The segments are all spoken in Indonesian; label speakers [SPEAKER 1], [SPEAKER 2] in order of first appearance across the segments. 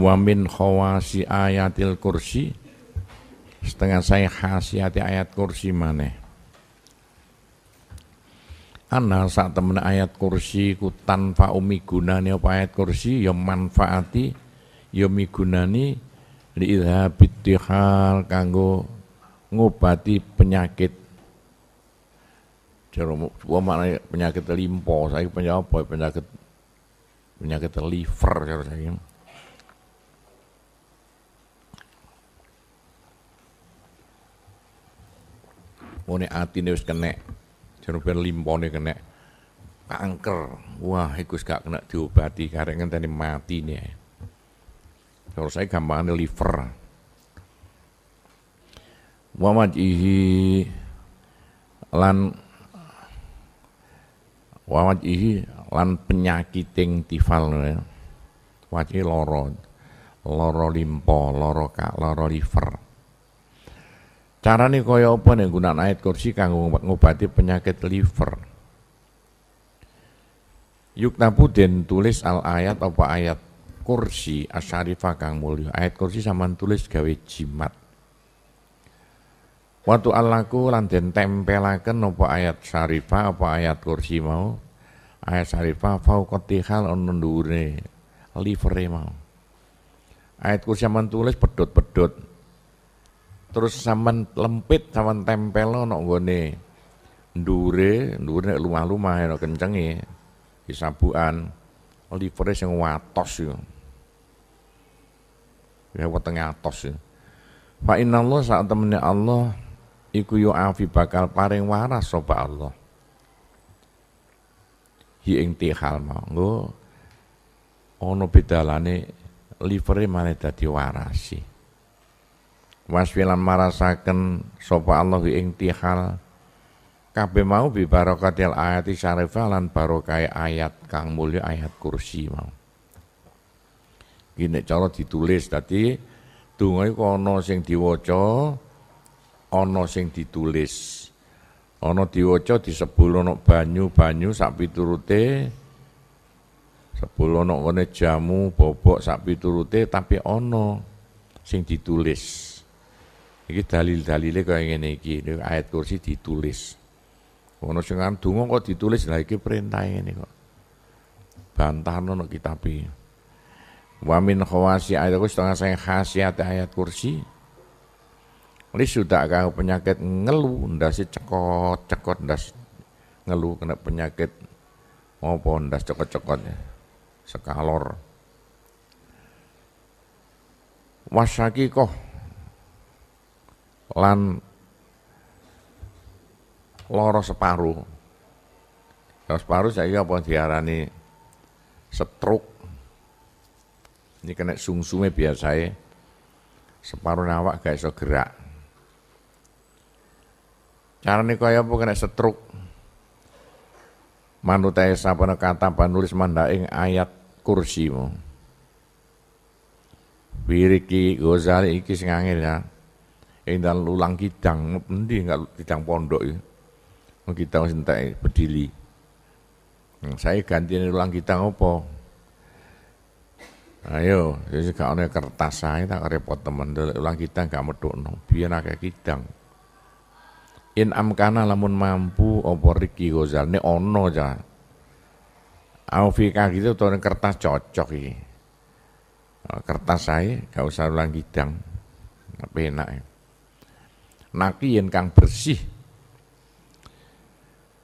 [SPEAKER 1] wa min khawasi ayatil kursi setengah saya khasiati ayat kursi maneh Ana saat temen ayat kursi ku tanpa umi gunani apa ayat kursi ya manfaati ya migunani li idhabit tihal kanggo ngobati penyakit Cara mana penyakit limpo, saya penyakit? Penyakit penyakit liver cara saya. Oh nek atine wis kena limpo limpone kena kanker. Wah, iku gak kena diobati karek ngenteni mati nih. Kalau saya gampangnya liver. Wa maj'ihi lan wa maj'ihi lan penyakiting tifal. Wajih loro. Loro limpo, loro kak, loro liver. Carane kaya apa nek gunaan ayat kursi kanggo ngobati penyakit liver. Yuktabu den tulis al ayat apa ayat kursi asyarifah kang mulya. Ayat kursi sampean tulis gawe jimat. Waktu Allahku lan den tempelaken apa ayat syarifah apa ayat kursi mau. Ayat syarifah fauqatihal ono ndure livere mau. Ayat kursi sampean tulis pedot-pedot terus sampean lempit sampean tempel ana nggone ndure ndure lumah-lumah ya kencenge di sabukan livere sing watos yo ya wetenge atos ya. Fa Allah saat temennya Allah iku yo afi bakal paring waras sapa Allah. Hi ing tihal mau nggo ana bedalane livere maneh dadi warasi waswilan marasaken sapa Allah ing tihal. Kabeh mau bi barakatil ayati syarifah lan barokah ayat kang mulya ayat kursi mau. Gini cara ditulis tadi donga iku ana sing diwaca ana sing ditulis. Ana diwaca disebul ana banyu-banyu sak piturute sebul ana jamu bobok sak piturute tapi ana sing ditulis Iki dalil-dalile kaya ngene iki, ayat kursi ditulis. Ono sing donga kok ditulis, lah iki perintah ngene kok. Bantahno nek kitab Wa min khawasi ayat kursi setengah saya khasiat ayat kursi. Ini sudah kau penyakit ngeluh, ndas cekot, cekot ndas ngeluh kena penyakit apa ndas cekot-cekotnya sekalor. Wasaki kok lan loro separuh. Loro separuh saya apa diarani stroke. Ini kena sungsume biasa ya. Separuh nawak gak iso gerak. Carane kaya apa kena stroke. Manutai sapana kata panulis mandaing ayat kursimu. Wiriki Ghazali iki sing angel ya dalam ulang kidang endi enggak kidang pondok ya. Kita entek berdili. Nah, saya ganti ulang kidang apa? Ayo, jadi gak ada kertas saya tak repot teman ulang kidang gak no biar akeh kidang. In amkana lamun mampu opo Riki Gozal ini ono aja. Aufika gitu tuh kertas cocok ini. Kertas saya gak usah ulang kidang. Enak ya nakiyen kang bersih.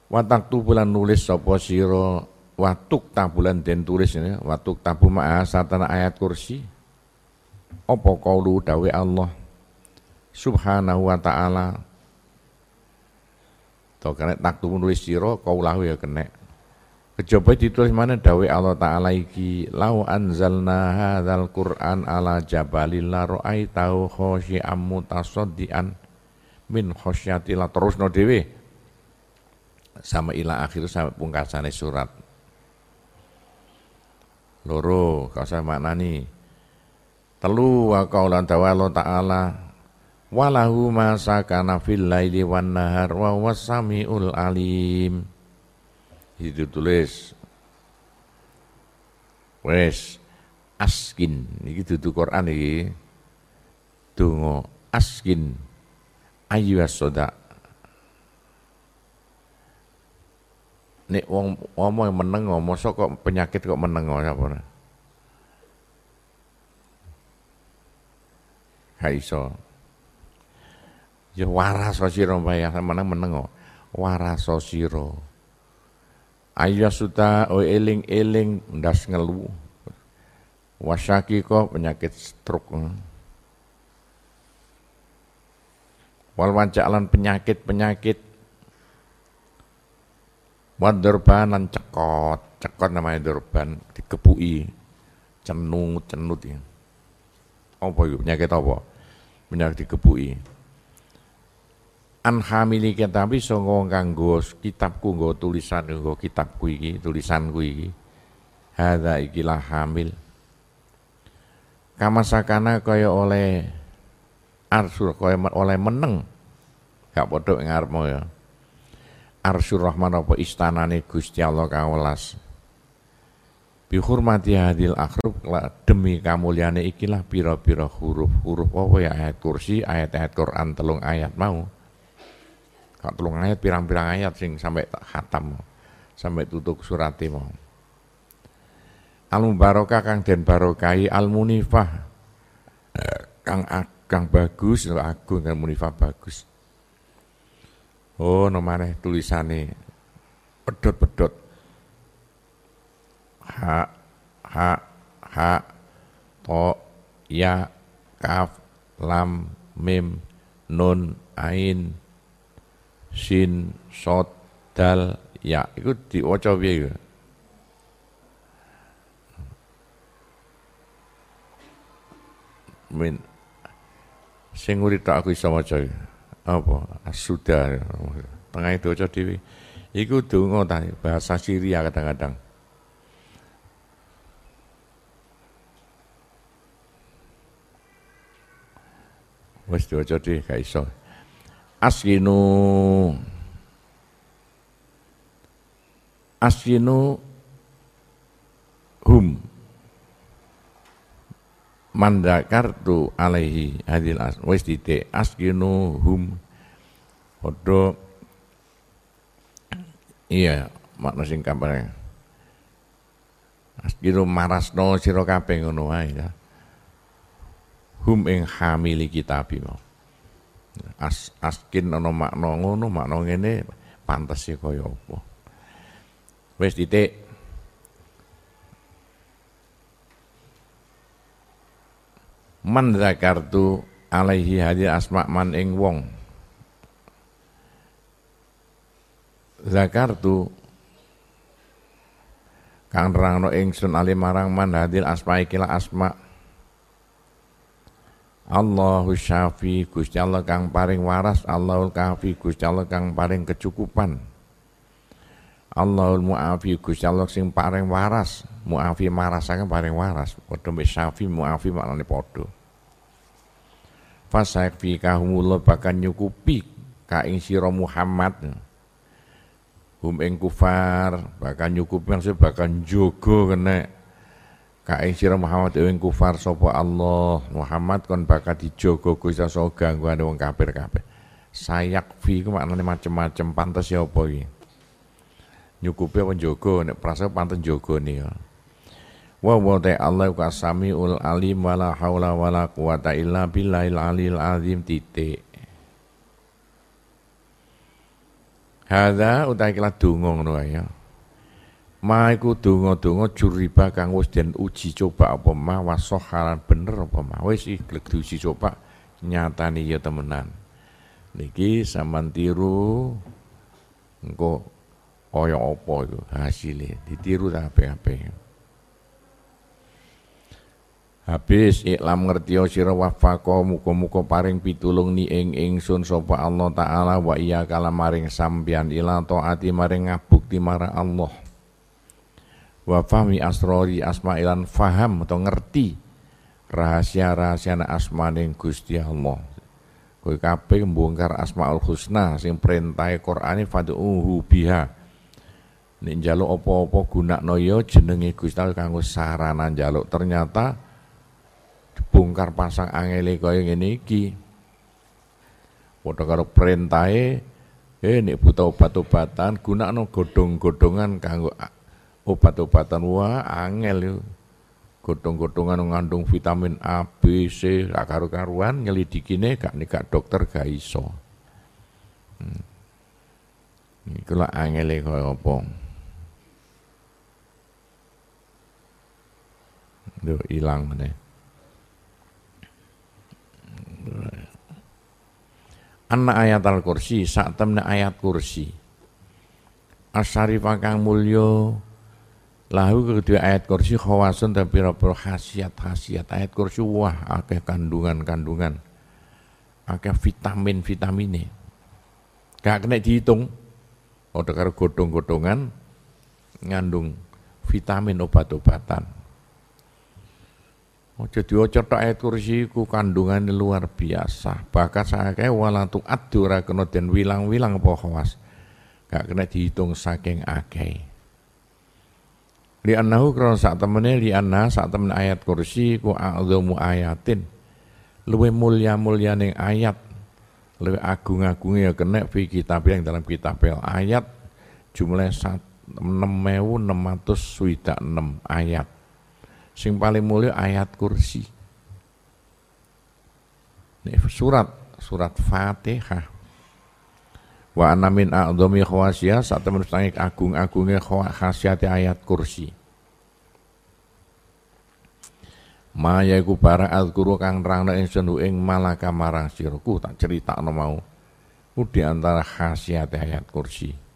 [SPEAKER 1] Watak bulan nulis sapa sira? Watuk tabulan den tulis ini. Watuk tabu ma'a satana ayat kursi. Apa kaulu dawe Allah? Subhanahu wa ta'ala. To kena tak nulis sira kaulahu ya kena Kejaba ditulis mana? Dawe Allah Ta'ala iki Lau anzalna hadzal Qur'an ala jabalil la ra'aitahu khasyi'an mutasaddian min khosyatila terusno dhewe. Sama ila akhir sampai pungkasane surat. Loro kau sama maknani. Telu wa qaulan Allah ta'ala walahu ma sakana fil laili wan nahar wa wasamiul alim. Itu tulis wes askin. Iki dudu Quran iki. Donga askin ayu soda nek wong omong meneng mosok kok penyakit kok meneng apa Gak iso. Ya waraso sira bayang meneng meneng waraso sira. Ayo suta o eling-eling ndas ngelu. Wasaki kok penyakit stroke. Wal wancalan penyakit-penyakit Wadurban cekot, cekot namanya durban, dikepui, cenut, cenut ya. Apa itu penyakit apa? Penyakit dikepui. An hamili kitabi songo kanggo kitabku nggo tulisan nggo kitabku iki, tulisanku iki. Hadza ikilah hamil. Kamasakana kaya oleh arsur kaya oleh meneng. Gak padha ngarepmu ya. Arsyur rahman apa istanane Gusti Allah kawelas. Bi hurmati hadil akhrub demi kamulyane ikilah pira-pira huruf-huruf apa ya? Ayat kursi ayat-ayat Quran telung ayat mau. Kak telung ayat? Pirang-pirang ayat sing sampai khatam. Sampai tutup surat mau. Al mubarokah kang den barokai al munifah kang kang bagus agung kan munifah bagus. Oh, nomane tulisane. Pedot-pedot. Ha ha ha to ya kaf lam mim nun ain sin sot dal ya. Iku diwaca piye min sing tak aku iso maca apa? Sudah tengah itu aja dewi iku ta? Bahasa Syria kadang-kadang. Wis diwaca dhewe gak iso. Askinu askinu hum mandakartu alaihi hadil as wis titik askinu hum. Padha iya makna sing kabar. Askinu marasno sira kabeh ngono wae ya. Hum ing hamili kitabi mau. As askin ana makna ngono makna ngene pantes ya kaya apa. Wis titik man zakartu alaihi hadir asma man ing wong. Zakartu kang nerangno ingsun ali marang man hadir asma ikilah asma. Allahu syafi Gusti Allah kang paring waras Allahul kafi Gusti Allah kang paring kecukupan. Allahul muafi Gusti Allah sing paring waras. Muafi marasaken paring waras. Padha syafi muafi maknane padha fi kahumullah bahkan nyukupi ka ing sira Muhammad. Hum ing kufar bahkan nyukupi maksud bahkan jogo kena. Ka ing sira Muhammad ing kufar sapa Allah Muhammad kon bakal dijogo Gusti so gangguane wong kafir kabeh sayakfi ku maknane macem-macem pantes ya apa iki? Nyukupi apa jogo nek prasa pantes jogone ya wa wa Allah ka samiul alim wala haula wala quwata illa billahil alil azim titik Hadza utahe kala donga ngono ya. Ma iku donga-donga juriba kang wis den uji coba apa mah wasohalan bener apa mah wis iki diuji coba nyatane ya temenan. Niki sampean tiru engko kaya apa iku hasilnya ditiru ta apik-apik. Habis iklam ngerti sira wafaqo muga-muga paring pitulung ni ing ingsun sapa Allah taala wa iya kala maring sampeyan ila taati maring ngabukti marang Allah. Wa fahmi asrori asma'ilan faham atau ngerti rahasia-rahasia asmane Gusti Allah. Kowe kabeh mbongkar Asmaul Husna sing perintahe Qur'ane fad'uhu biha. nek njaluk apa-apa gunakno ya jenenge Gusti Allah kanggo sarana njaluk ternyata dibongkar pasang angele kaya ngene iki padha karo perintahe eh nek buta obat-obatan gunakno godhong-godhongan kanggo obat-obatan wah angel yo godhong-godhongan ngandung vitamin A, B, C, karu-karuan nyelidikine gak nih gak dokter gak iso. Hmm. Iku lah angele kaya apa. Duh ilang meneh. Anak ayat al-kursi, saat temne ayat kursi. Asyarifah kang mulya Lahu kedua ayat kursi khawasun tapi pira khasiat-khasiat ayat kursi wah akeh kandungan-kandungan. Akeh vitamin-vitamine. Gak kena dihitung. Ada karo godhong-godhongan ngandung vitamin obat-obatan. Ojo diwaca tok ayat kursi ku kandungan luar biasa. Bahkan saya kayak walatu adura kena den wilang-wilang apa khawas. Gak kena dihitung saking akeh. Li annahu krono sak temene li anna sak temen ayat kursi ku a'dhamu ayatin. Luwih mulya-mulya ning ayat. Luwih agung-agunge ya kena fi kitab yang dalam kitab ayat. Jumlah 6626 ayat sing paling mulia ayat kursi Ini surat surat Fatihah wa ana min a'dhami khawasiyah sak temen agung-agungnya khasiat ayat kursi Maya iku barang azkuru kang nerangno ingsun ing malaka marang siraku tak critakno mau. Ku di antara khasiat ayat kursi.